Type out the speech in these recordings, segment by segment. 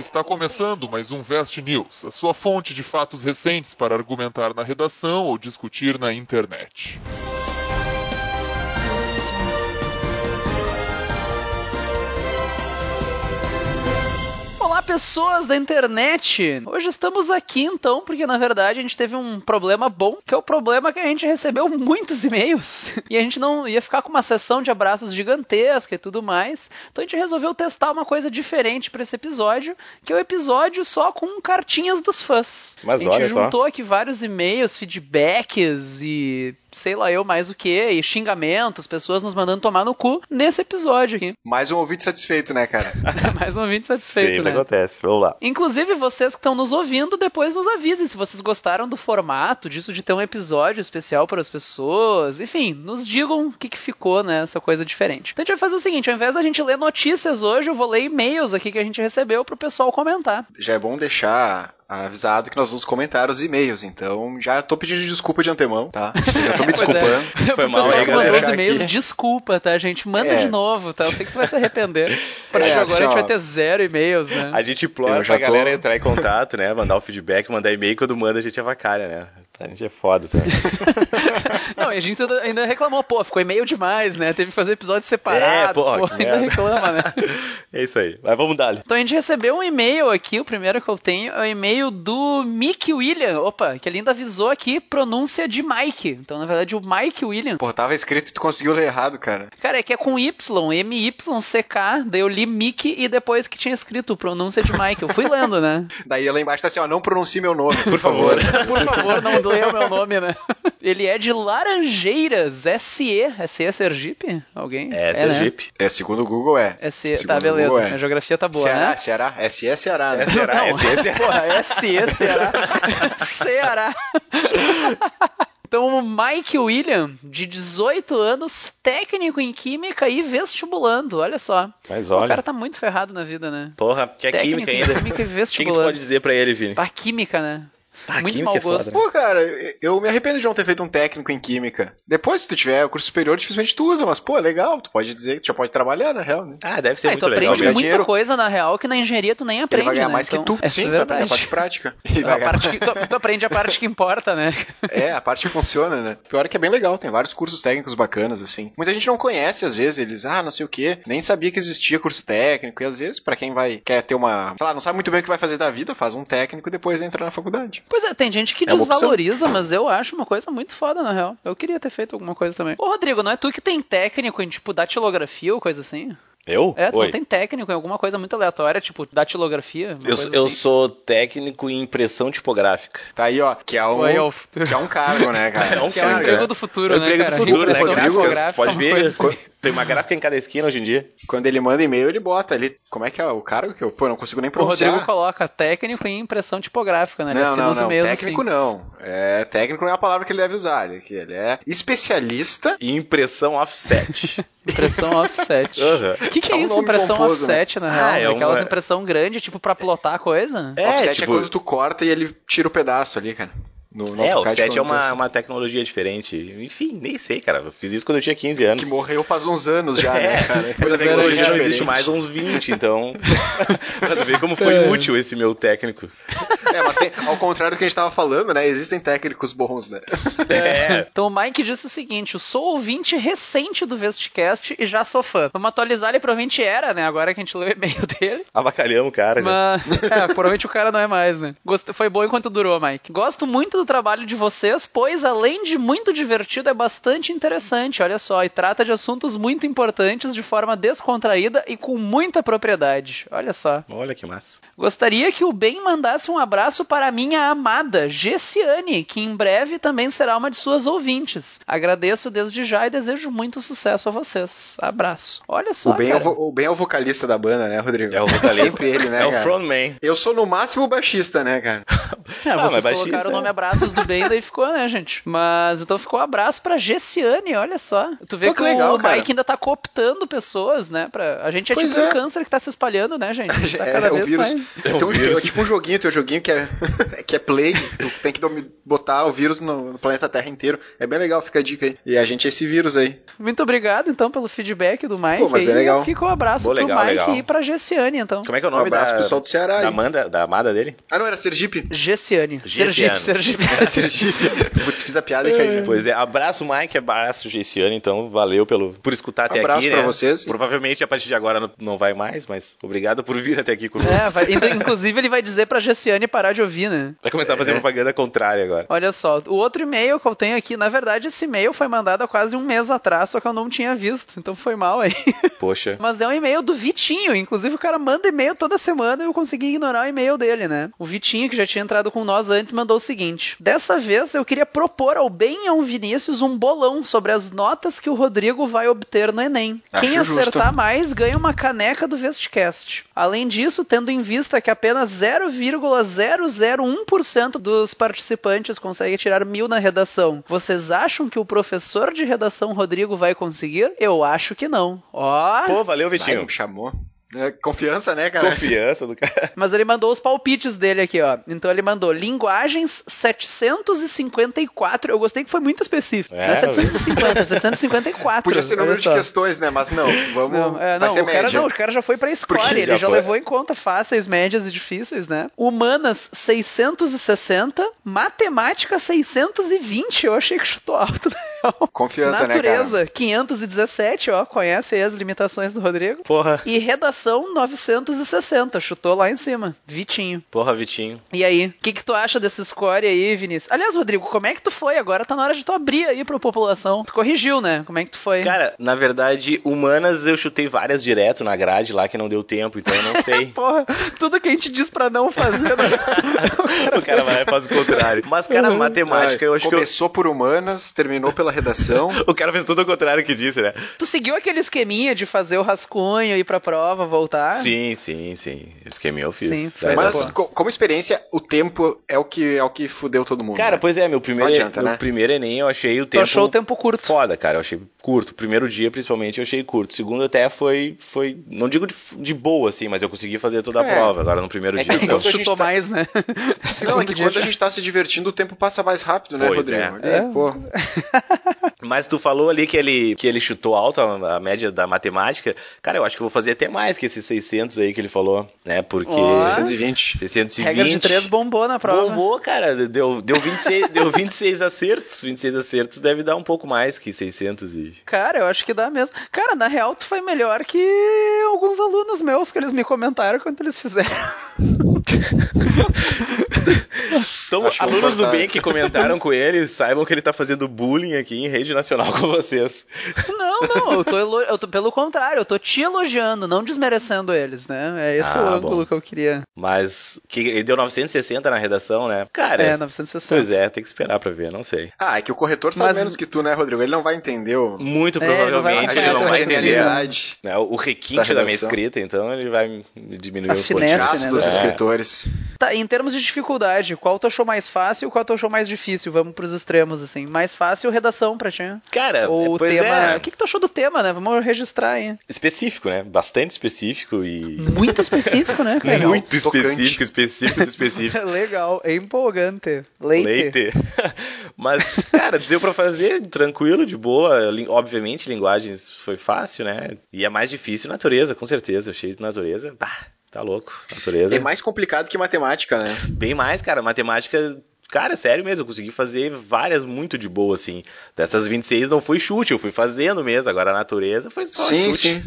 Está começando mais um Vest News, a sua fonte de fatos recentes para argumentar na redação ou discutir na internet. Pessoas da internet! Hoje estamos aqui então, porque na verdade a gente teve um problema bom, que é o problema que a gente recebeu muitos e-mails e a gente não ia ficar com uma sessão de abraços gigantesca e tudo mais. Então a gente resolveu testar uma coisa diferente para esse episódio, que é o episódio só com cartinhas dos fãs. Mas a gente juntou só. aqui vários e-mails, feedbacks e sei lá eu mais o que, e xingamentos, pessoas nos mandando tomar no cu nesse episódio aqui. Mais um ouvinte satisfeito, né, cara? mais um ouvinte satisfeito, Sempre né? acontece. Vamos lá. Inclusive, vocês que estão nos ouvindo, depois nos avisem se vocês gostaram do formato, disso de ter um episódio especial para as pessoas. Enfim, nos digam o que, que ficou, né? Essa coisa diferente. Então a gente vai fazer o seguinte: ao invés da gente ler notícias hoje, eu vou ler e-mails aqui que a gente recebeu pro pessoal comentar. Já é bom deixar avisado que nós vamos comentar os e-mails, então já tô pedindo desculpa de antemão, tá? Já tô me é. desculpando. Foi Pro mal aí, que mandou galera. os e-mails, Aqui. desculpa, tá, gente? Manda É. de novo, tá? Eu sei que tu vai se arrepender. A partir É, agora assim, a gente ó. vai ter zero e-mails, né? A gente implora pra tô- galera entrar em contato, né? Mandar o feedback, mandar e-mail. Quando manda, a gente avacalha, né? A gente é foda, tá? Não, e a gente ainda- reclamou, pô, ficou e-mail demais, né? Teve que fazer episódio separado. É, pô, que ainda merda. reclama, né? É isso aí. Mas vamos dar Então a gente recebeu um e-mail aqui, o primeiro que eu tenho é o e-mail do Mick William. Opa, que ele ainda avisou aqui pronúncia de Mike. Então, na verdade, o Mike William. Pô, tava escrito e tu conseguiu ler errado, cara. Cara, é que é com Y, M-Y-C-K. Daí eu li Mick e depois que tinha escrito pronúncia de Mike. Eu fui lendo, né? Daí lá embaixo tá assim, ó, não pronuncie meu nome, por, Por favor. Por favor, não leia o meu nome, né? Ele é de Laranjeiras, SE. SE é Sergipe? Alguém? É, né? Sergipe. É, segundo o Google é. SE, Segundo tá, beleza. Google, é. A geografia tá boa, Ceará, né? Ceará, SE é Ceará, né? É Ceará, Não. é Ceará. Porra, SE, Ceará. Ceará. Então, o Mike William, de 18 anos, técnico em química e vestibulando, olha só. Mas O cara olha. tá muito ferrado na vida, né? Porra, que é Técnico química ainda. química e O que, que tu vestibulando. pode dizer pra ele, Vini? Pá, química, né? Ah, muito mau é foda, gosto. né? Pô, cara, eu me arrependo de não ter feito um técnico em química. Depois, se tu tiver o curso superior, dificilmente tu usa, mas, pô, é legal, tu pode dizer que tu já pode trabalhar, na real, né? Ah, deve ser Ah, e tu muito legal. aprende ganhar muita dinheiro. coisa, na real, que na engenharia tu nem Ele aprende, vai ganhar né? mais Então, que tu, é sim, tu vai aprender a parte prática. A parte que, tu, tu aprende a parte que importa, né? É, a parte que funciona, né? Pior é que é bem legal, tem vários cursos técnicos bacanas, assim. Muita gente não conhece, às vezes, eles, ah, não sei o quê, nem sabia que existia curso técnico, e às vezes, pra quem vai, quer ter uma, sei lá, não sabe muito bem o que vai fazer da vida, faz um técnico e depois entra na faculdade. Pois é, tem gente que É desvaloriza, mas eu acho uma coisa muito foda, na real. Eu queria ter feito alguma coisa também. Ô, Rodrigo, não é tu que tem técnico em, tipo, datilografia ou coisa assim? Eu? É, tu Oi. não tem técnico em alguma coisa muito aleatória, tipo, datilografia? Eu, coisa eu assim? sou técnico em impressão tipográfica. Tá aí, ó, que é um, é o futuro. que é um cargo, né, cara? É um Que é o emprego do futuro, É o né, emprego cara? do futuro, né, Pode ver, assim. Tem uma gráfica em cada esquina hoje em dia. Quando ele manda e-mail, ele bota ali, como é que é o cargo que eu, pô, não consigo nem O pronunciar. Rodrigo coloca técnico em impressão tipográfica, né? Ele Não, não, não. Técnico assim. não. É, técnico não é a palavra que ele deve usar. Ele, que ele é especialista. E impressão offset. Impressão offset. O que, que É é um isso, impressão pomposo, né? offset, na Ah, real? é É Aquelas uma- impressão grande, tipo, pra plotar a coisa? É, offset tipo- é quando tu corta e ele tira o pedaço ali, cara. No, no É, o AutoCAD, offset é vamos dizer uma, assim. uma tecnologia diferente. Enfim, nem sei, cara. Eu fiz isso quando eu tinha 15 anos. Que morreu faz uns anos já, né, É, cara? mas a Mas era tecnologia não existe mais há uns 20, então. pra ver como foi É. útil esse meu técnico. É, mas tem, ao contrário do que a gente tava falando, né? Existem técnicos bons, né? É. Então o Mike disse o seguinte: eu sou ouvinte recente do Vestcast e já sou fã. Vamos atualizar, ele provavelmente era, né? Agora que a gente leu o e-mail dele. Avacalhamos o cara já. Mas, é, provavelmente o cara não é mais, né? Gost... Foi bom enquanto durou, Mike. Gosto muito do trabalho de vocês, pois além de muito divertido, é bastante interessante, olha só, e trata de assuntos muito importantes de forma descontraída e com muita propriedade. Olha só. Olha que massa. Gostaria que o Ben mandasse um abraço para a minha amada Gessiane, que em breve também será uma de suas ouvintes. Agradeço desde já e desejo muito sucesso a vocês. Abraço. Olha só. O ben, é o, o Ben é o vocalista da banda, né, Rodrigo? É o vocalista. Sempre ele, né, é o cara? frontman. Eu sou no máximo baixista, né, cara? É, Ah, vocês mas baixista, colocaram o nome é. abraço traços do bem, daí ficou, né, gente? Mas então ficou um abraço pra Gessiane, olha só. Tu vê Pô, que, que legal, o cara. Mike ainda tá cooptando pessoas, né? Pra... A gente é Pois tipo um é. câncer que tá se espalhando, né, gente? A gente tá É, cada é o vez vírus. mais. É um Tem um- vírus. tem tipo um joguinho, teu joguinho que é, que é play, tu tem que botar o vírus no, no planeta Terra inteiro. É bem legal, fica a dica aí. E a gente é esse vírus aí. Muito obrigado, então, pelo feedback do Mike. Pô, mas bem aí. legal. Fica um abraço Pô, pro legal, Mike legal. e pra Gessiane, então. Como é que é o Um nome abraço da, pro pessoal do Ceará da. Amanda, da amada dele? Ah, não, era Sergipe. Gessiane. Gessiane. Sergipe, Sergipe. Sergipe. Putz, fiz a piada e caiu. Pois é, abraço Mike, abraço Gessiane, então valeu pelo, por escutar até Abraço aqui, pra né? vocês. Provavelmente a partir de agora não, não vai mais, mas obrigado por vir até aqui conosco. É, vai- inclusive ele vai dizer pra Gessiane parar de ouvir, né? Vai começar a fazer É. propaganda contrária agora. Olha só, o outro e-mail que eu tenho aqui, na verdade, esse e-mail foi mandado há quase um mês atrás, só que eu não tinha visto, então foi mal aí. Poxa. Mas é um e-mail do Vitinho, inclusive o cara manda e-mail toda semana e eu consegui ignorar o e-mail dele, né? O Vitinho, que já tinha entrado com nós antes, mandou o seguinte: Dessa vez eu queria propor ao Ben e ao Vinícius um bolão sobre as notas que o Rodrigo vai obter no Enem. Acho Quem justo. acertar mais ganha uma caneca do Vestcast. Além disso, tendo em vista que apenas 0,001% dos participantes consegue tirar mil na redação, vocês acham que o professor de redação Rodrigo vai conseguir? Eu acho que não. Ó. Pô, valeu, Vai, Vitinho. me chamou. É, confiança, né, cara? Confiança do cara. Mas ele mandou os palpites dele aqui, ó. Então ele mandou linguagens 754. Eu gostei que foi muito específico. É, não é 750, 754. Podia ser número de questões, né? Mas não, vamos. Não, é, vai não, ser o cara, média. não, o cara já foi pra escola, Porque ele já já, foi. levou em conta fáceis, médias e difíceis, né? Humanas 660, matemática 620, eu achei que chutou alto, né? Confiança, Natureza 517, ó, conhece aí as limitações do Rodrigo. Porra. E redação 960, chutou lá em cima, Vitinho. Porra, Vitinho. E aí, o que, que tu acha desse score aí, Vinícius? Aliás, Rodrigo, como é que tu foi? Agora tá na hora de tu abrir aí pra população. Tu corrigiu, né? Como é que tu foi? Cara, na verdade, humanas eu chutei várias direto na grade lá que não deu tempo, então eu não sei. Porra, tudo que a gente diz pra não fazer, né? o cara vai e faz o contrário. Mas, cara, matemática, Ai, eu acho que eu... Começou por humanas, terminou pela redação. O cara fez tudo o contrário que disse, né? tu seguiu aquele esqueminha de fazer o rascunho, ir pra prova, voltar? Sim, sim, sim. Esqueminha eu fiz. Sim, Mas, pô. como experiência, o tempo é o que é o que fudeu todo mundo. Cara, né? pois é, meu primeiro, Não adianta, meu né? primeiro Enem eu achei o Tu tempo... achou o tempo curto. Foda, cara, eu achei curto. Primeiro dia, principalmente, eu achei curto. Segundo até foi, foi não digo de, de boa, assim, mas eu consegui fazer toda a É. prova. Agora no primeiro É dia, que não. a gente Chutou tá- mais, né? Não, é que quando a gente tá se divertindo, o tempo passa mais rápido, né, Pois Rodrigo? é. Ali, pô, Mas tu falou ali que ele, que ele chutou alto a, a média da matemática. Cara, eu acho que eu vou fazer até mais que esses 600 aí que ele falou, né? Porque... Ó. 620. 620... Regra de três bombou na prova. Bombou, cara. Deu, deu, 26, deu 26 acertos. 26 acertos deve dar um pouco mais que 600 e... Cara, eu acho que dá mesmo. Cara, na real, tu foi melhor que alguns alunos meus que eles me comentaram quando eles fizeram. Então, Acho alunos do bem que comentaram com ele, saibam que ele tá fazendo bullying aqui em rede nacional com vocês. Não, não, eu tô, elo- eu tô pelo contrário, eu tô te elogiando, não desmerecendo eles, né? É esse Ah, o ângulo bom. que eu queria. Mas que ele deu 960 na redação, né? Cara, É, 960. pois é, tem que esperar pra ver, não sei. Ah, é que o corretor sabe Mas- menos que tu, né, Rodrigo? Ele não vai entender o... Muito É, ele não vai provavelmente ele acompanhar não a vai entender né, o requinte da da, minha escrita, então ele vai diminuir A uns finesse, né, dos É. escritores. Tá, em termos de dificuldade, qual tu achou mais fácil e qual tu achou mais difícil? Vamos pros extremos, assim. Mais fácil, redação pra ti. Cara, Ou o pois tema. é, O que, que tu achou do tema, né? Vamos registrar aí. específico, né? Bastante específico e... Muito específico, né, cara? Muito específico, específico do específico. Legal, é empolgante. Leite. Leite. Mas, cara, deu pra fazer tranquilo, de boa. Obviamente, linguagens foi fácil, né? E é mais difícil natureza, com certeza. Eu achei de natureza. Bah, tá louco. Natureza. É mais complicado que matemática, né? Bem mais, cara. Matemática. Cara, sério mesmo, eu consegui fazer várias muito de boa, assim. Dessas 26 não foi chute, eu fui fazendo mesmo. Agora a natureza foi só sim, chute. sim.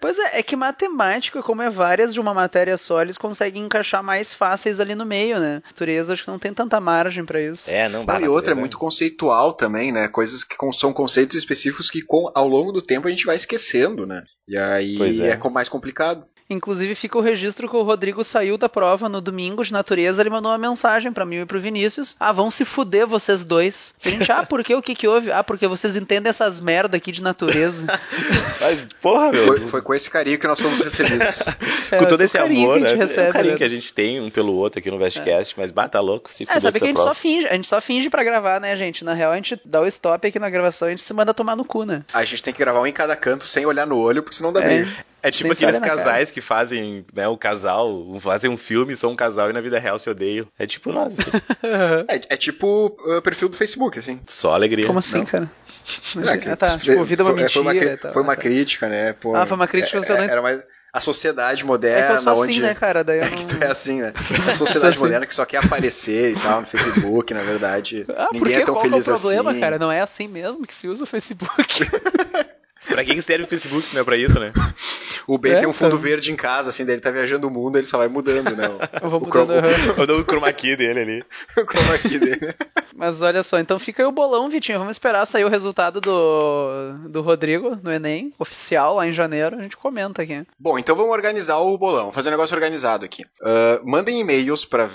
Pois é, é que matemática, como é várias de uma matéria só, eles conseguem encaixar mais fáceis ali no meio, né? Natureza acho que não tem tanta margem pra isso. É, não, Não, e outra, é muito conceitual também, né? Coisas que são conceitos específicos que com- ao longo do tempo a gente vai esquecendo, né? E aí Pois é. é. mais complicado. Inclusive fica o registro que o Rodrigo saiu da prova no domingo de natureza, ele mandou uma mensagem pra mim e pro Vinícius. Ah, vão se fuder vocês dois. A gente, ah, por quê? O que que houve? Ah, porque vocês entendem essas merda aqui de natureza. Mas, porra, meu. Foi, foi com esse carinho que nós fomos recebidos. É, com todo esse amor, que a né? é recebe, o carinho né? que a gente tem um pelo outro aqui no Vestcast, mas bata louco, se É, fuder sabe que a gente essa só prova. finge, a gente só finge pra gravar, né, gente? Na real, a gente dá o stop aqui na gravação e a gente se manda tomar no cu, né? A gente tem que gravar um em cada canto sem olhar no olho, porque senão dá É. briga. É tipo aqueles na cara. casais que fazem, né, o casal, fazem um filme, são um casal e na vida real se odeiam. É tipo nós, assim. É, é tipo o perfil do Facebook, assim. só alegria. Como assim, Não. cara? É, que- Ah, tá. Tipo, vida é uma foi, foi uma, mentira cri- e tal. foi uma Ah, tá. crítica, né? Pô, Ah, foi uma crítica, é- não- é- Era mais a sociedade É moderna, que eu sou onde... assim, né, cara? Daí eu É não... que tu é assim, né? A sociedade assim. moderna que só quer aparecer e tal no Facebook, na verdade. Ah, ninguém é tão Qual que é o feliz problema, assim. cara? Não é assim mesmo que se usa o Facebook. Pra que que serve o Facebook se não é pra isso, né? O Ben É, tem um fundo cara. verde em casa, assim, daí ele tá viajando o mundo, ele só vai mudando, né? O, Eu vou o mudando. Eu dou o chroma key dele ali. o chroma key dele. Mas olha só, então fica aí o bolão, Vitinho. Vamos esperar sair o resultado do, do Rodrigo no Enem, oficial, lá em janeiro. A gente comenta aqui. Bom, então vamos organizar o bolão, vamos fazer um negócio organizado aqui. Ah, mandem e-mails para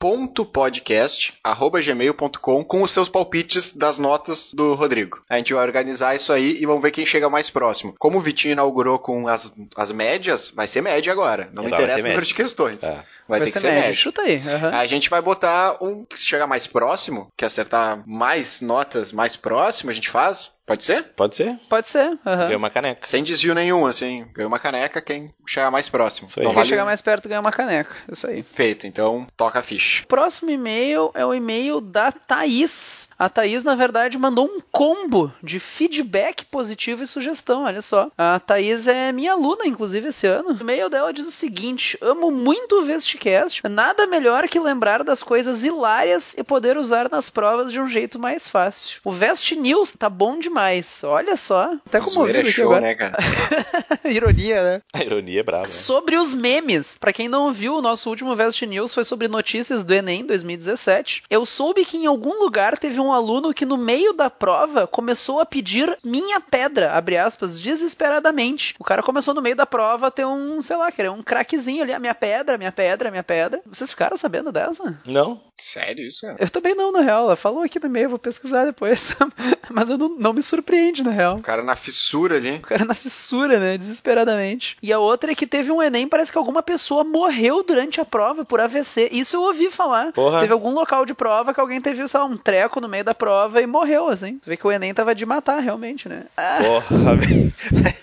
vestcast.podcast@gmail.com com os seus palpites das notas do Rodrigo. A gente vai organizar isso aí e vamos ver quem chega mais próximo. Como o Vitinho inaugurou com as, as médias, vai ser média agora. Não vai interessa o número de questões. É. Vai, ter que ser média. Chuta aí. aham. A gente vai botar um que chegar mais próximo, que acertar mais notas mais próximo, a gente faz. Pode ser? Pode ser. Pode ser. aham. Ganhou uma caneca. Sem desvio nenhum, assim. Ganha uma caneca quem chegar mais próximo. Isso aí. Quem vale- chegar mais perto ganha uma caneca. Isso aí. Feito, então toca a ficha. Próximo e-mail é o e-mail da Thaís. A Thaís, na verdade, mandou um combo de feedback positivo e sugestão, olha só. A Thaís é minha aluna, inclusive, esse ano. O e-mail dela diz o seguinte: Amo muito o Vestcast. Nada melhor que lembrar das coisas hilárias e poder usar nas provas de um jeito mais fácil. O Vest News tá bom demais. Olha só. Até comovido é show, agora. né, cara? Ironia, né? A ironia é brava. né? Sobre os memes. Pra quem não viu, o nosso último Vest News foi sobre notícias do Enem 2017. Eu soube que em algum lugar teve um aluno que no meio da prova começou a pedir minha pedra, abre aspas, desesperadamente. O cara começou no meio da prova a ter um, sei lá, querer um craquezinho ali, a minha pedra, minha pedra, minha pedra. Vocês ficaram sabendo dessa? Não? Sério isso, cara? Eu também não, na real. Ela falou aqui no e-mail, vou pesquisar depois. Mas eu não, não me surpreende, na real. O cara na fissura ali. O cara na fissura, né? Desesperadamente. E a outra é que teve um Enem, parece que alguma pessoa morreu durante a prova por AVC. Isso eu ouvi falar. Porra. Teve algum local de prova que alguém teve, sei lá, um treco no meio da prova e morreu, assim. Tu vê que o Enem tava de matar, realmente, né? Ah, Porra, velho.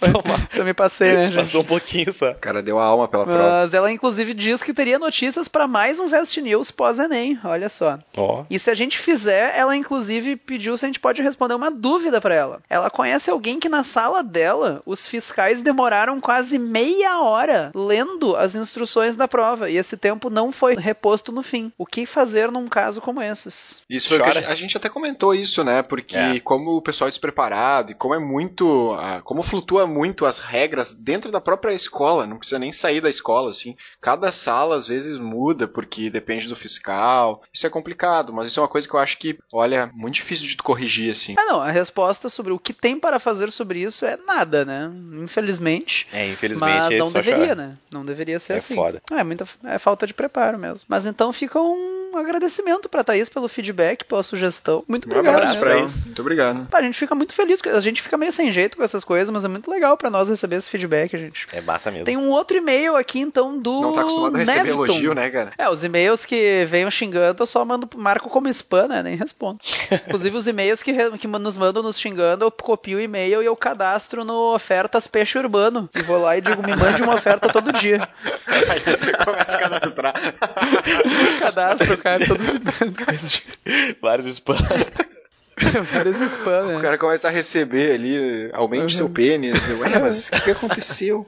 Toma. eu me passei, né, gente? Passou um pouquinho só. O cara deu a alma pela prova. Mas ela, inclusive, diz que teria notícias pra mais um Vest News pós-Enem. Olha só. Ó. E se a gente fizer, ela inclusive pediu se a gente pode responder uma dúvida pra ela. Ela conhece alguém que na sala dela, os fiscais demoraram quase meia hora lendo as instruções da prova e esse tempo não foi reposto no fim. O que fazer num caso como esses? Isso foi o que a Chora. gente, a gente até comentou isso, né? Porque É. como o pessoal é despreparado e como é muito. ah, como flutua muito as regras dentro da própria escola, não precisa nem sair da escola, assim. Cada sala às vezes muda, porque depende do fiscal. Isso é complicado, mas isso é uma coisa que eu acho que, olha, muito difícil de tu corrigir, assim. Ah, não, a resposta sobre o que tem para fazer sobre isso é nada, né? Infelizmente. É, infelizmente Mas é não deveria, né? Não deveria ser É assim. foda. É muita é falta de preparo mesmo. Mas então fica um agradecimento pra Thaís pelo feedback, pela sugestão. Muito Um obrigado. abraço né? pra isso. Muito obrigado. Pá, a gente fica muito feliz, a gente fica meio sem jeito com essas coisas, mas é muito legal pra nós receber esse feedback, gente. É massa mesmo. Tem um outro e-mail aqui, então, do Não tá acostumado a receber elogio, né, cara? É, os e-mails que venham xingando, eu só mando, marco como spam, né? Nem respondo. Inclusive, os e-mails que, re- que nos mandam nos xingando, eu copio o e-mail e eu cadastro no Ofertas Peixe Urbano. E vou lá e digo, me mande uma oferta todo dia. Começa a cadastrar. Cadastro, cara, todo dia. Vários spam. Vários spam, O né? cara começa a receber ali, aumente Uhum. seu pênis. Ué, mas o que, que aconteceu?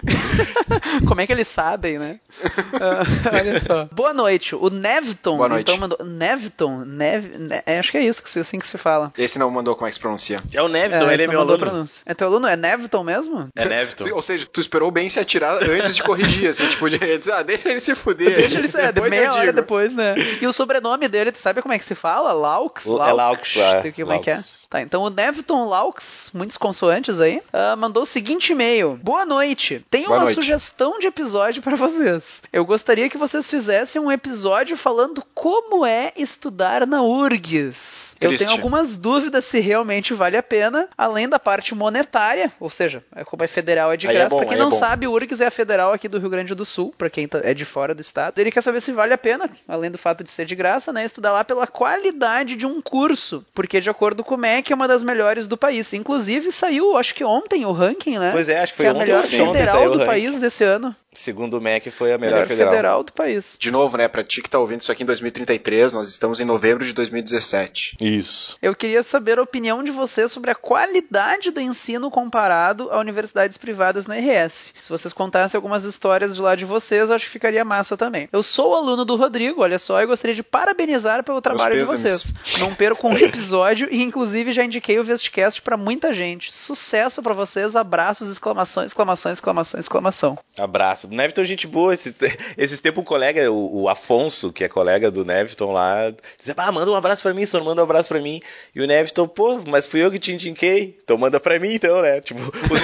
Como é que eles sabem, né? Ah, olha só. Boa noite. O Nevton, Boa noite. então mandou. Nevton? Nev... Ne- é, acho que é isso que se- assim que se fala. Esse não mandou como é que se pronuncia. É o Nevton, É, ele é meu mandou aluno. pronúncia. É teu aluno? É Nevton mesmo? É Nevton. Ou seja, tu esperou bem se atirar antes de corrigir, assim, tipo, de dizer, ah, deixa ele se fuder. Deixa ele ser, depois meia hora digo. depois, né? E o sobrenome dele, tu sabe como é que se fala? Laux? É Laux, é. Tem que- Como é que é? Tá, então o Neviton Laux, muitos consoantes aí, uh, mandou o seguinte e-mail. Boa noite. Tenho Boa uma noite. sugestão de episódio para vocês. Eu gostaria que vocês fizessem um episódio falando como é estudar na URGS. Eu Triste. tenho algumas dúvidas se realmente vale a pena, além da parte monetária, ou seja, é como é federal é de Aí é graça. bom, pra quem é não bom. sabe, o URGS é a federal aqui do Rio Grande do Sul, pra quem tá- é de fora do estado. Ele quer saber se vale a pena, além do fato de ser de graça, né, estudar lá pela qualidade de um curso, porque de acordo com o MEC é uma das melhores do país. Inclusive saiu, acho que ontem o ranking, né? Pois é, acho que que foi é a melhor sim, federal do ranking. país desse ano. Segundo o MEC, foi a melhor, federal. federal do país. De novo, né, pra ti que tá ouvindo isso aqui em 2033, nós estamos em novembro de 2017. Isso. Eu queria saber a opinião de vocês sobre a qualidade do ensino comparado a universidades privadas no RS. Se vocês contassem algumas histórias de lá de vocês, acho que ficaria massa também. Eu sou aluno do Rodrigo, olha só, e gostaria de parabenizar pelo trabalho de vocês. Não perco um episódio e inclusive já indiquei o Vestcast pra muita gente. Sucesso pra vocês, abraços, exclamação, exclamação, exclamação, exclamação. Abraço. O Neviton, gente boa. Esses, esses tempos o colega, o, o Afonso, que é colega do Neviton lá, dizia, ah, manda um abraço pra mim, só manda um abraço pra mim. E o Neviton, pô, mas fui eu que te indiquei. Então manda pra mim então, né? Tipo, o, Ne- Fui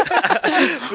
eu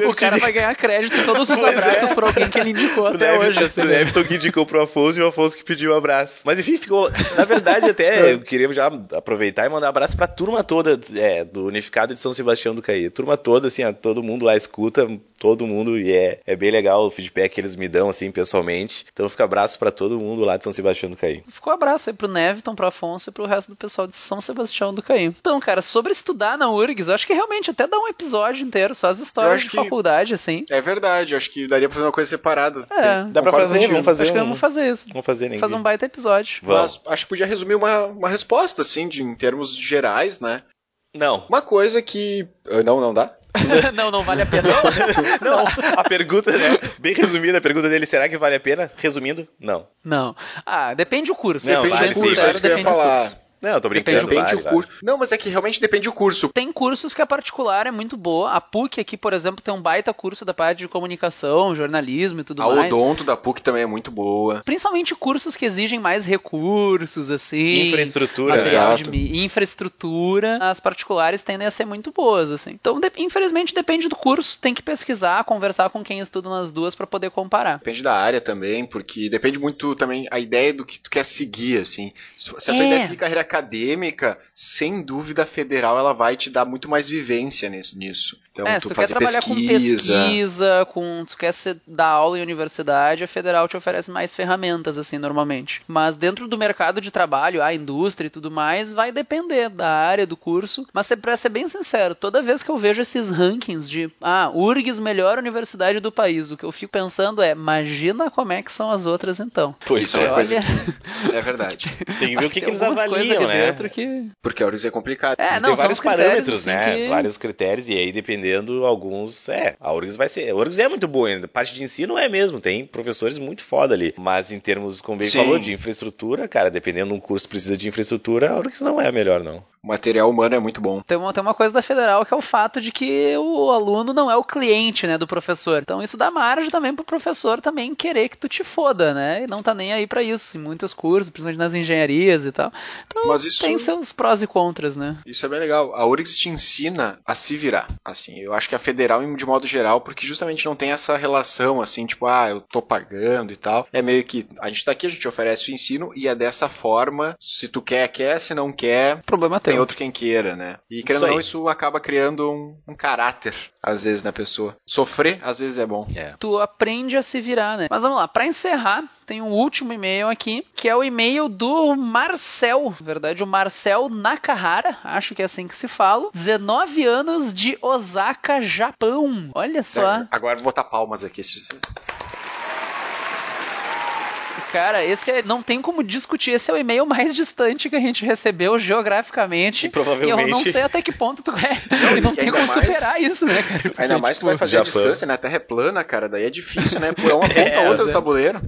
O cara vai ganhar crédito em todos os Pois abraços é. por alguém que ele indicou até hoje. assim, o né? Neviton que indicou pro Afonso e o Afonso que pediu um abraço. Mas enfim, ficou. Na verdade, até eu queria já aproveitar e mandar um abraço pra turma toda é, do Unificado de São Sebastião do Caí. Turma toda, assim, ó, todo mundo lá escuta, todo mundo, e é, é bem legal o feedback que eles me dão, assim, pessoalmente. Então fica abraço pra todo mundo lá de São Sebastião do Caí. Ficou um abraço aí pro Neviton, pro Afonso e pro resto do pessoal de São Sebastião do Caí. Então, cara, sobre estudar na URGS, eu acho que realmente até dá um episódio inteiro, só as Eu histórias acho de que- faculdade, assim. É verdade, acho que daria pra fazer uma coisa separada. É, Dá pra fazer, vamos fazer acho que vamos fazer isso. Vamos fazer, nem Fazer um baita episódio. Mas acho que podia resumir uma, uma resposta, assim, de, em termos gerais, né? Não. Uma coisa que. ah, Não, não dá? não, não vale a pena. Não, a pergunta, né? Bem resumida, a pergunta dele, será que vale a pena? Resumindo, não. Não. Ah, depende do curso. Não, Sendo vale sim, sincero, é isso que eu ia depende do falar. Não, eu tô Depende brincando. do Depende vale, o curso. Não, mas é que realmente depende do curso. Tem cursos que a particular é muito boa. A PUC aqui, por exemplo, tem um baita curso da parte de comunicação, jornalismo e tudo A mais. Odonto da PUC também é muito boa. Principalmente cursos que exigem mais recursos, assim. Infraestrutura. Exato. de infraestrutura, as particulares tendem a ser muito boas, assim. Então, de- infelizmente, depende do curso. Tem que pesquisar, conversar com quem estuda nas duas pra poder comparar. Depende da área também, porque depende muito também a ideia do que tu quer seguir, assim. Se se a tua É. ideia é seguir carreira acadêmica, sem dúvida a federal ela vai te dar muito mais vivência nisso. nisso. Então, é, se tu, tu quer fazer trabalhar pesquisa. com pesquisa, com, se tu quer ser, dar aula em universidade, a federal te oferece mais ferramentas, assim, normalmente. Mas dentro do mercado de trabalho, a indústria e tudo mais, vai depender da área, do curso. Mas se- pra ser bem sincero, toda vez que eu vejo esses rankings de, ah, URGS, melhor universidade do país, o que eu fico pensando é, imagina como é que são as outras então. Pois Isso é uma é. coisa Olha, É verdade. Tem que ver o que, que eles avaliam, né? dentro que... Porque a URGS é complicado. É, não, vários parâmetros, assim, né? que- Vários critérios, e aí dependendo, alguns. É, a URGS vai ser. A URGS é muito boa ainda. Parte de ensino é mesmo, tem professores muito foda ali. Mas em termos, como bem Sim. falou, de infraestrutura, cara, dependendo de um curso que precisa de infraestrutura, a URGS não é a melhor, não. O material humano é muito bom. Tem uma, tem uma coisa da federal que é o fato de que o aluno não é o cliente, né, do professor. Então isso dá margem também pro professor também querer que tu te foda, né? E não tá nem aí pra isso em muitos cursos, principalmente nas engenharias e tal. Então Mas isso- tem seus prós e contras, né? Isso é bem legal. A URGS te ensina a se virar. Assim, eu acho que a federal, de modo geral, porque justamente não tem essa relação, assim, tipo, ah, eu tô pagando e tal. É meio que a gente tá aqui, a gente oferece o ensino e é dessa forma. Se tu quer, quer. Se não quer, Problema tem teu. outro quem queira, né? E querendo ou não, isso acaba criando um, um caráter, às vezes, na pessoa. Sofrer, às vezes, é bom. É. Tu aprende a se virar, né? Mas vamos lá, pra encerrar, tem um último e-mail aqui, que é o e-mail do Marcel, na verdade, o Marcel Nakahara, acho que é assim que se fala, 19 anos de Osaka, Japão. Olha só. Agora eu vou botar palmas aqui. se você- Cara, esse é- não tem como discutir. Esse é o e-mail mais distante que a gente recebeu geograficamente. E provavelmente- eu não sei até que ponto tu é. e Não, tem como mais- superar isso, né, cara? Porque, Ainda mais que tu vai tipo, fazer a distância, né? A terra é plana, cara. Daí é difícil, né? Pô, é uma ponta É, a outra do é. tabuleiro.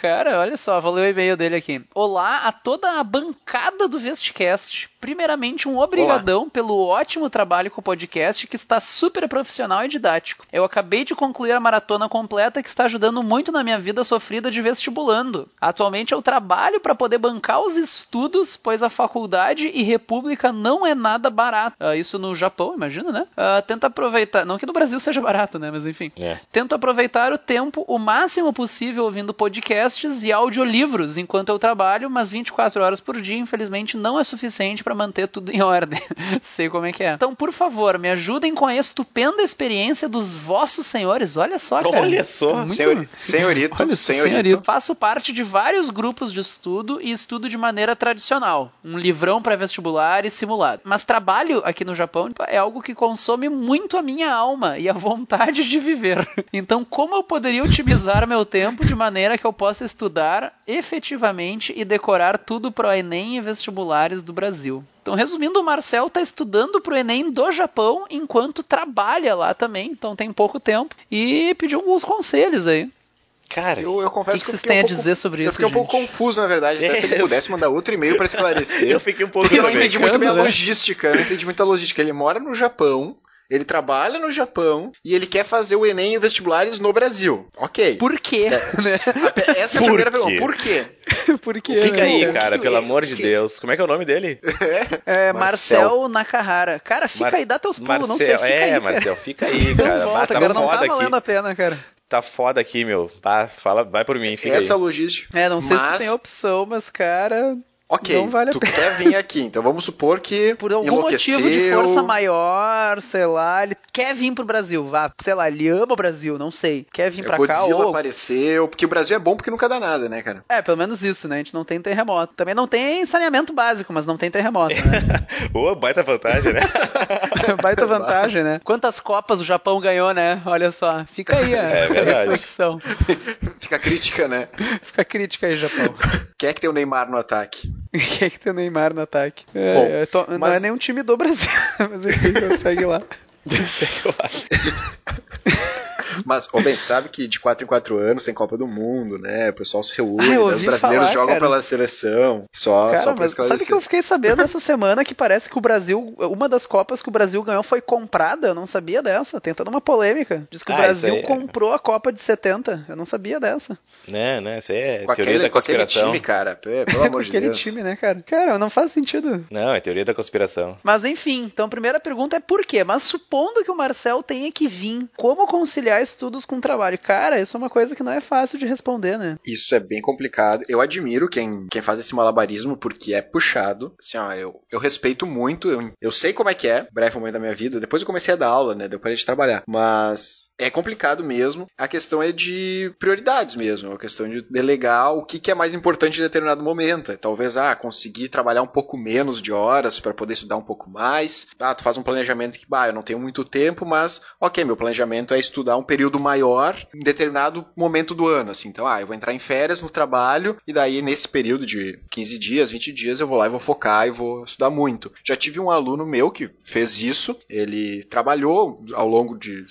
Cara, olha só, vou ler o e-mail dele aqui. Olá a toda a bancada do Vestcast. Primeiramente um obrigadão pelo ótimo trabalho com o podcast que está super profissional e didático. Eu acabei de concluir a maratona completa que está ajudando muito na minha vida sofrida de vestibulando. Atualmente eu trabalho para poder bancar os estudos, pois a faculdade e república não é nada barato. Uh, isso no Japão, imagina, né? Uh, tento aproveitar, não que no Brasil seja barato, né? Mas enfim. É. Tento aproveitar o tempo o máximo possível ouvindo podcasts e audiolivros enquanto eu trabalho, mas 24 horas por dia, infelizmente, não é suficiente para manter tudo em ordem. Sei como é que é. Então, por favor, me ajudem com a estupenda experiência dos vossos senhores. Olha só, cara. Olha só, Muito- Senhor- senhorito, Olha, senhorito. senhorito. Faço parte de vários grupos de estudo e estudo de maneira tradicional. Um livrão pré-vestibular e simulado. Mas trabalho aqui no Japão é algo que consome muito a minha alma e a vontade de viver. Então, como eu poderia otimizar meu tempo de maneira que eu possa estudar efetivamente e decorar tudo pro Enem e vestibulares do Brasil? Então, resumindo, o Marcel está estudando pro Enem do Japão enquanto trabalha lá também, então tem pouco tempo, e pediu alguns conselhos aí. Cara, Eu, eu O confesso que, que que, eu vocês fiquei têm um a pouco- dizer sobre Eu isso? fiquei um pouco confuso, na verdade. Até se ele É. pudesse mandar outro e-mail pra esclarecer. eu fiquei um pouco eu não entendi muito bem a né? logística. Eu não entendi muito a logística. Ele mora no Japão, ele trabalha no Japão e ele quer fazer o Enem e vestibuláres no Brasil. Ok. Por quê? né? A- Essa é a Por primeira quê? pergunta. Por quê? Por quê? Fica né, aí, cara? pelo amor de que- Deus. Como é que é o nome dele? É, Marcel, Marcel. Nakahara. Cara, fica Mar- aí, dá teus pulos, Marcel, não sei, fica é, aí, cara. Marcel, fica aí, Não cara. volta, Bah, tá cara, não tá aqui. valendo a pena, cara. Tá foda aqui, meu. Tá, fala, vai por mim, fica Essa aí. logística. É, não sei se tu Mas- tem opção, mas, cara, Ok, Não vale a tu pena. quer vir aqui, então vamos supor que por algum motivo de força maior, sei lá, ele quer vir pro Brasil, vá, sei lá, ele ama o Brasil, não sei. Quer vir o pra cá Godzilla ou apareceu, porque o Brasil é bom porque nunca dá nada, né, cara? É, pelo menos isso, né? A gente não tem terremoto. Também não tem saneamento básico, mas não tem terremoto, né? Ô, baita vantagem, né? Baita vantagem, né? Quantas copas o Japão ganhou, né? Olha só. Fica aí a É verdade. reflexão. Fica crítica, né? Fica crítica aí, Japão. Quem é que tem o Neymar no ataque? Quem é que tem o Neymar no ataque? É, Bom, é, to- Não mas- é nenhum time do Brasil, mas enfim, segue lá. Eu acho. Mas, ô Ben, tu sabe que de 4 em 4 anos tem Copa do Mundo, né? O pessoal se reúne, Ah, né? os brasileiros falar, jogam cara. pela seleção. Só, Cara, só pra mas sabe esclarecer. que eu fiquei sabendo essa semana que parece que o Brasil, uma das Copas que o Brasil ganhou foi comprada? Eu não sabia dessa. Tem toda uma polêmica. Diz que o Ah, Brasil isso aí é- comprou a Copa de 70. Eu não sabia dessa. Né, né? Isso aí é Com teoria aquele, da com aquele conspiração. time, cara. Pelo amor de aquele Deus. time, né, cara? Cara, não faz sentido. Não, é teoria da conspiração. Mas enfim, então a primeira pergunta é por quê? Mas supondo que o Marcel tenha que vir, como conciliar estudos com trabalho? Cara, isso é uma coisa que não é fácil de responder, né? Isso é bem complicado. Eu admiro quem, quem faz esse malabarismo porque é puxado. Assim, ó, eu, eu respeito muito, eu, eu sei como é que é, breve momento da minha vida. Depois eu comecei a dar aula, né? Depois parei de trabalhar. Mas é complicado mesmo. A questão é de prioridades mesmo. A questão de delegar o que, que é mais importante em determinado momento. É, talvez, ah, conseguir trabalhar um pouco menos de horas para poder estudar um pouco mais. Ah, tu faz um planejamento que, bah, eu não tenho muito tempo, mas, ok, meu planejamento é estudar um período maior em determinado momento do ano, assim. Então, ah, eu vou entrar em férias no trabalho e daí nesse período de 15 dias, 20 dias, eu vou lá e vou focar e vou estudar muito. Já tive um aluno meu que fez isso. Ele trabalhou ao longo de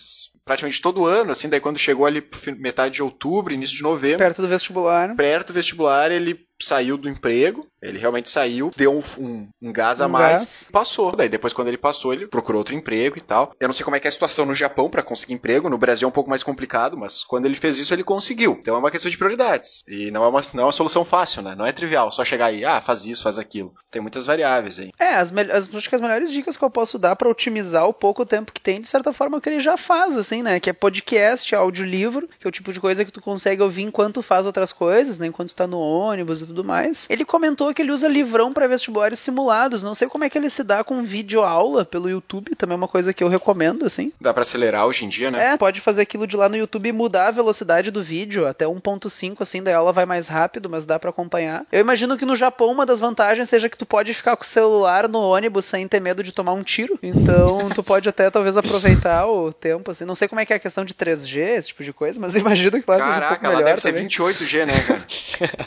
praticamente todo o ano, assim, daí quando chegou ali metade de outubro, início de novembro, Perto do vestibular. perto do vestibular, ele saiu do emprego, ele realmente saiu, deu um, um- um gás a Um mais, gás. passou. Daí depois quando ele passou, ele procurou outro emprego e tal. Eu não sei como é que é a situação no Japão para conseguir emprego, no Brasil é um pouco mais complicado, mas quando ele fez isso, ele conseguiu. Então é uma questão de prioridades. E não é uma, não é uma solução fácil, né? Não é trivial, só chegar aí, ah, faz isso, faz aquilo. Tem muitas variáveis aí. É, as, as, acho que as melhores dicas que eu posso dar pra otimizar o pouco tempo que tem, de certa forma, é que ele já faz, assim, né? Que é podcast, audiolivro, que é o tipo de coisa que tu consegue ouvir enquanto faz outras coisas, né? Enquanto tá no ônibus e tudo mais. Ele comentou que ele usa livrão para vestibulares simulados. Não sei como é que ele se dá com vídeo aula pelo YouTube, também é uma coisa que eu recomendo, assim. Dá pra acelerar hoje em dia, né? É, pode fazer aquilo de lá no YouTube e mudar a velocidade do vídeo até 1.5, assim, daí a aula vai mais rápido, mas dá pra acompanhar. Eu imagino que no Japão uma das vantagens seja que tu pode ficar com o celular no ônibus sem ter medo de tomar um tiro. Então tu pode até talvez aproveitar o tempo, assim. Não sei como é que é a questão de 3G, esse tipo de coisa, mas imagino que lá seja um Caraca, pouco ela melhor deve ser também. 28G, né, cara?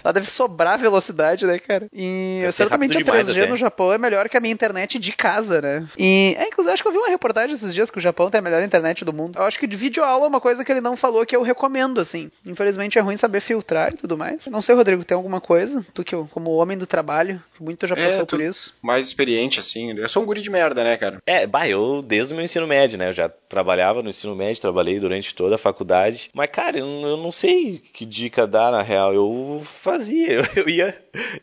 Lá deve sobrar velocidade, né, cara? E Deve ser certamente a rápido demais 3G até. no Japão é melhor que a minha internet de casa, né? E, é, inclusive, acho que eu vi uma reportagem esses dias que o Japão tem a melhor internet do mundo. Eu acho que de videoaula é uma coisa que ele não falou que eu recomendo, assim. Infelizmente é ruim saber filtrar e tudo mais. Não sei, Rodrigo, tem alguma coisa? Tu que, como homem do trabalho, muito já É, passou tu- por isso. Mais experiente, assim. Eu sou um guri de merda, né, cara? É, bah, eu desde o meu ensino médio, né? Eu já trabalhava no ensino médio, trabalhei durante toda a faculdade. Mas, cara, eu, eu não sei que dica dar, na real. Eu fazia, eu, eu ia.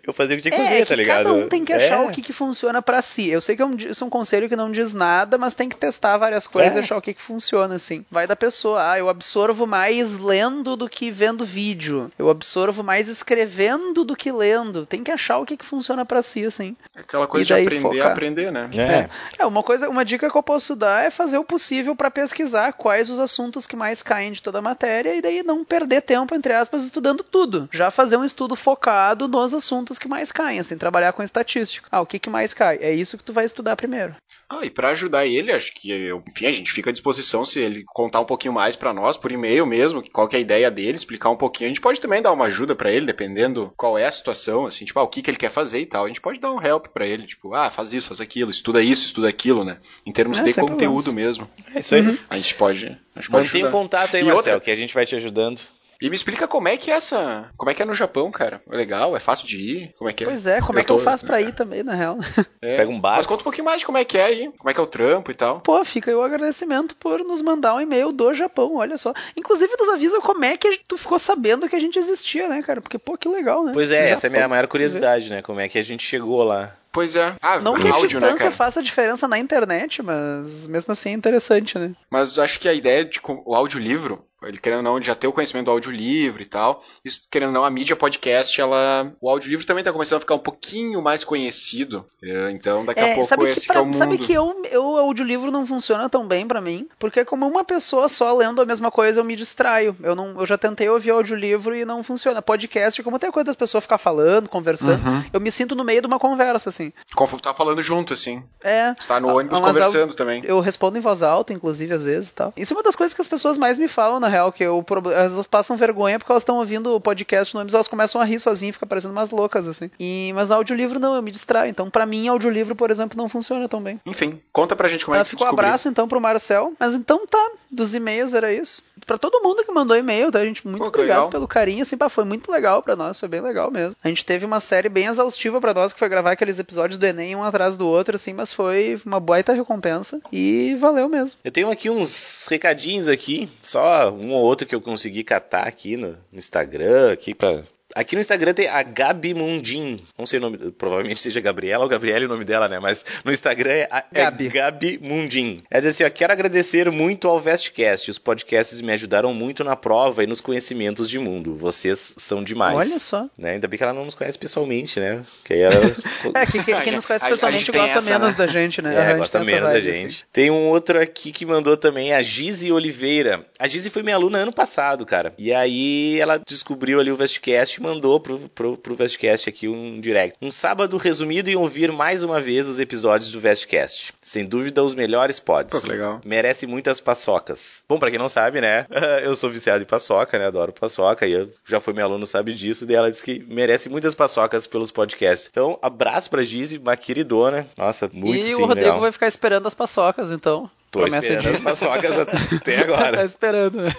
Eu fazia o que tinha que fazer, É, é tá que ligado? cada um tem que achar É. o que, que funciona pra si. Eu sei que é um, isso é um conselho que não diz nada, mas tem que testar várias coisas É. e achar o que, que funciona, assim. Vai da pessoa. Ah, eu absorvo mais lendo do que vendo vídeo. Eu absorvo mais escrevendo do que lendo. Tem que achar o que, que funciona pra si, assim. Aquela coisa daí de aprender focar. a aprender, né? É. É, uma coisa, uma dica que eu posso dar é fazer o possível pra pesquisar quais os assuntos que mais caem de toda a matéria e daí não perder tempo, entre aspas, estudando tudo. Já fazer um estudo focado nos assuntos que mais caem, assim, trabalhar com estatística. Ah, o que, que mais cai? É isso que tu vai estudar primeiro. Ah, e pra ajudar ele, acho que, eu- enfim, a gente fica à disposição se ele contar um pouquinho mais pra nós, por e-mail mesmo, qual que é a ideia dele, explicar um pouquinho. A gente pode também dar uma ajuda pra ele, dependendo qual é a situação, assim, tipo, ah, o que, que ele quer fazer e tal. A gente pode dar um help pra ele, tipo, ah, faz isso, faz aquilo, estuda isso, estuda aquilo, né? Em termos É, de conteúdo problemas. mesmo. É isso aí. Uhum. A gente pode, a gente pode Mantenha o ajudar. contato aí, E Marcelo, outra- que a gente vai te ajudando. E me explica como é que é essa. Como é que é no Japão, cara? É legal? É fácil de ir? Como é que é? Pois é, como é que tô- eu faço pra ir também, na real? É. Pega um barco. Mas conta um pouquinho mais de como é que é aí. Como é que é o trampo e tal. Pô, fica aí o agradecimento por nos mandar um e-mail do Japão, olha só. Inclusive, nos avisa como é que tu ficou sabendo que a gente existia, né, cara? Porque, pô, que legal, né? Pois é, Do essa é a minha Japão. maior curiosidade, né? Como é que a gente chegou lá. Pois é. Ah, Não que a áudio, né, distância cara? faça diferença na internet, mas mesmo assim é interessante, né? Mas acho que a ideia de o audiolivro, ele querendo ou não, ele já ter o conhecimento do audiolivro e tal, isso querendo ou não, a mídia podcast, ela. O audiolivro também tá começando a ficar um pouquinho mais conhecido. É, Então, daqui a pouco esse que, que, pra- é o mundo. sabe que eu, eu, o audiolivro não funciona tão bem pra mim, porque como uma pessoa só lendo a mesma coisa, eu me distraio. Eu, não, eu já tentei ouvir audiolivro e não funciona. Podcast, como tem a coisa das pessoas ficar falando, conversando, Uhum. eu me sinto no meio de uma conversa, assim. Conf- Tá falando junto, assim. É. Tu tá no Ah, ônibus conversando também. Eu respondo em voz alta, inclusive, às vezes e tal. Isso é uma das coisas que as pessoas mais me falam, na real, que eu, proble- às vezes elas passam vergonha porque elas estão ouvindo o podcast no ônibus, elas começam a rir sozinhas e fica parecendo umas loucas, assim. E, mas audiolivro não, eu me distraio. Então, pra mim, audiolivro, por exemplo, não funciona tão bem. Enfim, conta pra gente como é Ah, que ficou um abraço então pro Marcel. Mas então tá, dos e-mails era isso. Pra todo mundo que mandou e-mail, tá, gente? Muito Pô, obrigado legal. pelo carinho, assim, pá, foi muito legal pra nós, foi bem legal mesmo. A gente teve uma série bem exaustiva pra nós, que foi gravar aqueles episódios do Enem um atrás do outro, assim, mas foi uma baita recompensa e valeu mesmo. Eu tenho aqui uns recadinhos aqui, só um ou outro que eu consegui catar aqui no, no Instagram, aqui pra... Aqui no Instagram tem a Gabi Mundim. Não sei o nome, provavelmente seja Gabriela ou Gabriele o nome dela, né? Mas no Instagram é, a, é Gabi. Gabi Mundim. É dizer assim, ó, quero agradecer muito ao Vestcast. Os podcasts me ajudaram muito na prova e nos conhecimentos de mundo. Vocês são demais. Olha só. Né? Ainda bem que ela não nos conhece pessoalmente, né? Que aí ela... É, que, que- quem nos conhece a- a pessoalmente gosta essa, menos né? da gente, né? É, gosta menos da gente. assim. Tem um outro aqui que mandou também, a Gizi Oliveira. A Gizi foi minha aluna ano passado, cara. E aí ela descobriu ali o Vestcast mandou pro, pro, pro Vestcast aqui um direct. Um sábado resumido em ouvir mais uma vez os episódios do Vestcast. Sem dúvida, os melhores pods. Pô, legal. Merece muitas paçocas. Bom, pra quem não sabe, né? Eu sou viciado em paçoca, né? Adoro paçoca. E eu já fui meu aluno, sabe disso. E ela disse que merece muitas paçocas pelos podcasts. Então, abraço pra Gizi, uma queridona. Nossa, muito e sim, o Rodrigo legal. vai ficar esperando as paçocas, então. Tô Promessa esperando de- as paçocas até tá agora. esperando. né?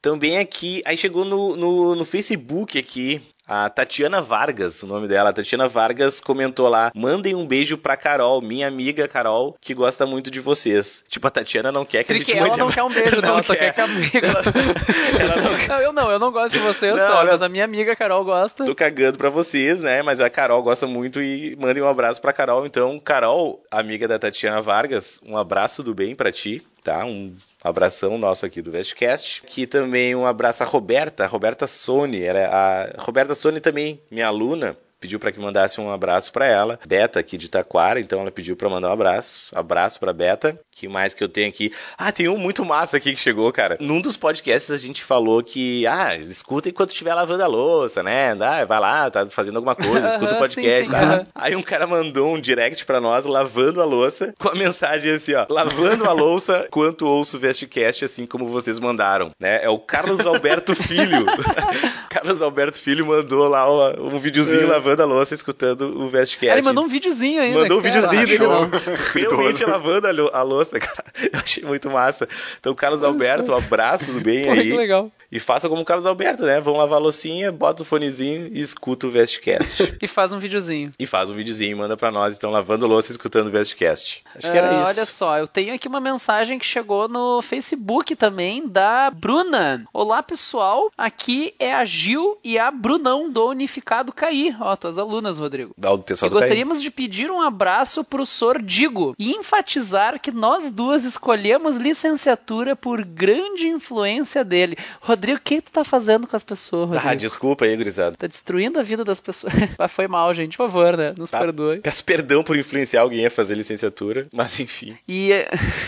Também aqui, aí chegou no, no, no Facebook aqui, a Tatiana Vargas, o nome dela. A Tatiana Vargas comentou lá: mandem um beijo pra Carol, minha amiga Carol, que gosta muito de vocês. Tipo, a Tatiana não quer que a Porque gente ela mande não quer um beijo? Não Ela só quer. que a amiga. Ela não Não, eu não, eu não gosto de vocês, Não, olha- mas a minha amiga Carol gosta. Tô cagando pra vocês, né? Mas a Carol gosta muito e mandem um abraço pra Carol. Então, Carol, amiga da Tatiana Vargas, um abraço do bem pra ti, tá? Um abração nosso aqui do Vestcast. Aqui também um abraço à Roberta, a Roberta Sony. Ela é a Roberta Sony também, minha aluna. Pediu para que mandasse um abraço para ela. Beta aqui de Taquara, então ela pediu para mandar um abraço. Abraço para Beta. Que mais que eu tenho aqui? Ah, tem um muito massa aqui que chegou, cara. Num dos podcasts a gente falou que, ah, escuta enquanto estiver lavando a louça, né? Ah, vai lá, tá fazendo alguma coisa, escuta o podcast. sim, tá? sim. Aí um cara mandou um direct para nós lavando a louça com a mensagem assim, ó: lavando a louça enquanto ouço o Vestcast assim como vocês mandaram, né? É o Carlos Alberto Filho. Carlos Alberto Filho mandou lá um, um videozinho lavando a louça escutando o Vestcast. Ah, ele mandou um videozinho ainda. Mandou um cara. videozinho dele, não. Realmente lavando a, lo- a louça, cara. Eu achei muito massa. Então, Carlos Alberto, um abraço, tudo bem que aí? legal. E faça como o Carlos Alberto, né? Vão lavar a loucinha, bota o fonezinho e escuta o Vestcast. E faz um videozinho. e faz um videozinho, manda pra nós, então, lavando a louça e escutando o Vestcast. Acho que Ah, era isso. Olha só, eu tenho aqui uma mensagem que chegou no Facebook também da Bruna. Olá, pessoal. Aqui é a Gil e a Brunão do Unificado Caí. Ó, tuas alunas, Rodrigo. Dá o pessoal E do gostaríamos de pedir um abraço pro Sordigo e enfatizar que nós duas escolhemos licenciatura por grande influência dele. Rodrigo, o que tu tá fazendo com as pessoas, Rodrigo? Ah, desculpa aí, gurizada. Tá destruindo a vida das pessoas. Mas foi mal, gente. Por favor, né? Nos Tá. perdoe. Peço perdão por influenciar alguém a fazer licenciatura, mas enfim. E,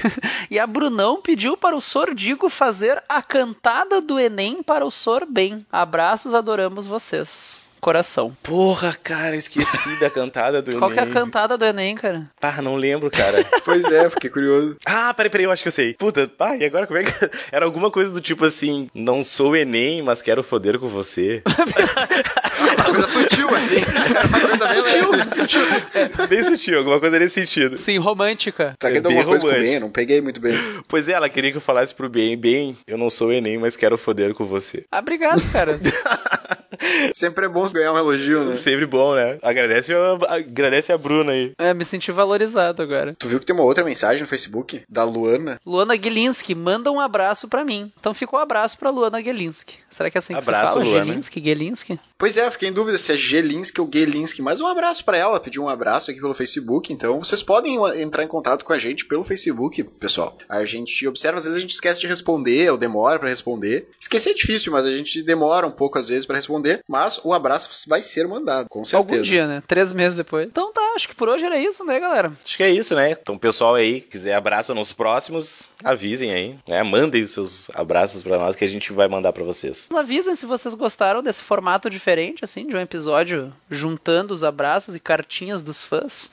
e a Brunão pediu para o Sordigo fazer a cantada do Enem para o Sor Bem. Abraços, adoramos vocês. Coração. Porra, cara, eu esqueci da cantada do Qual que é a Enem. cantada do Enem, cara? Ah, não lembro, cara. Pois é, fiquei curioso. Ah, peraí, peraí, eu acho que eu sei. Puta, ah, e agora como é que. Era alguma coisa do tipo assim: não sou Enem, mas quero foder com você. Uma coisa sutil, assim. Era uma coisa bem leve. Bem sutil, alguma coisa nesse sentido. Sim, romântica. Tá É querendo bem alguma coisa com o eu não peguei muito bem. Pois é, ela queria que eu falasse pro bem, bem, eu não sou Enem, mas quero foder com você. Ah, obrigado, cara. Sempre é bom ganhar um elogio, né? Sempre bom, né? Agradece a, agradece a Bruna aí. é, me senti valorizado agora. Tu viu que tem uma outra mensagem no Facebook da Luana? Luana Gelinski, manda um abraço pra mim. Então ficou um abraço pra Luana Gelinski. Será que é assim que Abraço, se fala? Luana. Gelinski? Gelinski? Pois é, fiquei em dúvida se é Gelinski ou Gelinski, mas um abraço pra ela, pediu um abraço aqui pelo Facebook, então vocês podem entrar em contato com a gente pelo Facebook, pessoal. A gente observa, às vezes a gente esquece de responder ou demora pra responder. Esquecer é difícil, mas a gente demora um pouco às vezes pra responder, mas o abraço vai ser mandado, com certeza. Algum dia, né? Três meses depois. Então tá, acho que por hoje era isso, né, galera? Acho que é isso, né? Então, pessoal aí, quiser abraço nos próximos, avisem aí, né? Mandem os seus abraços pra nós que a gente vai mandar pra vocês. Nos avisem se vocês gostaram desse formato diferente, assim, de um episódio juntando os abraços e cartinhas dos fãs.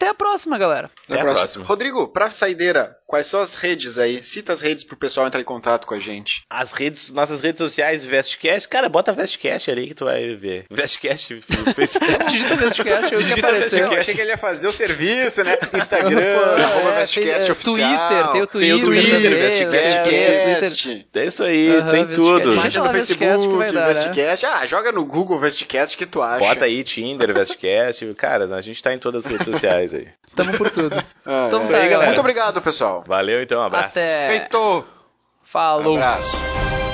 Até a próxima, galera. Até Até a próxima. próxima. Rodrigo, pra saideira, quais são as redes aí? Cita as redes pro pessoal entrar em contato com a gente. As redes, nossas redes sociais, Vestcast, cara, bota Vestcast ali que tu vai ver. Vestcast no Facebook. Digita Vestcast, eu Digita apareceu. Vestcast. Eu achei que ele ia fazer o serviço, né? Instagram, arroba é, Vestcast tem, é, oficial. Twitter, tem o Twitter. Tem o Twitter, também, Vestcast, é, tem o Twitter. Vestcast. é isso aí, Aham, tem Vestcast. tudo. Lá no Facebook, dar, né? Vestcast. Ah, joga no Google Vestcast que tu acha. Bota aí Tinder, Vestcast. Cara, a gente tá em todas as redes sociais aí. Tamo por tudo. Ah, Então é. tá, galera. Muito obrigado, pessoal. Valeu então, um abraço. Até. Feito. Falou. Abraço.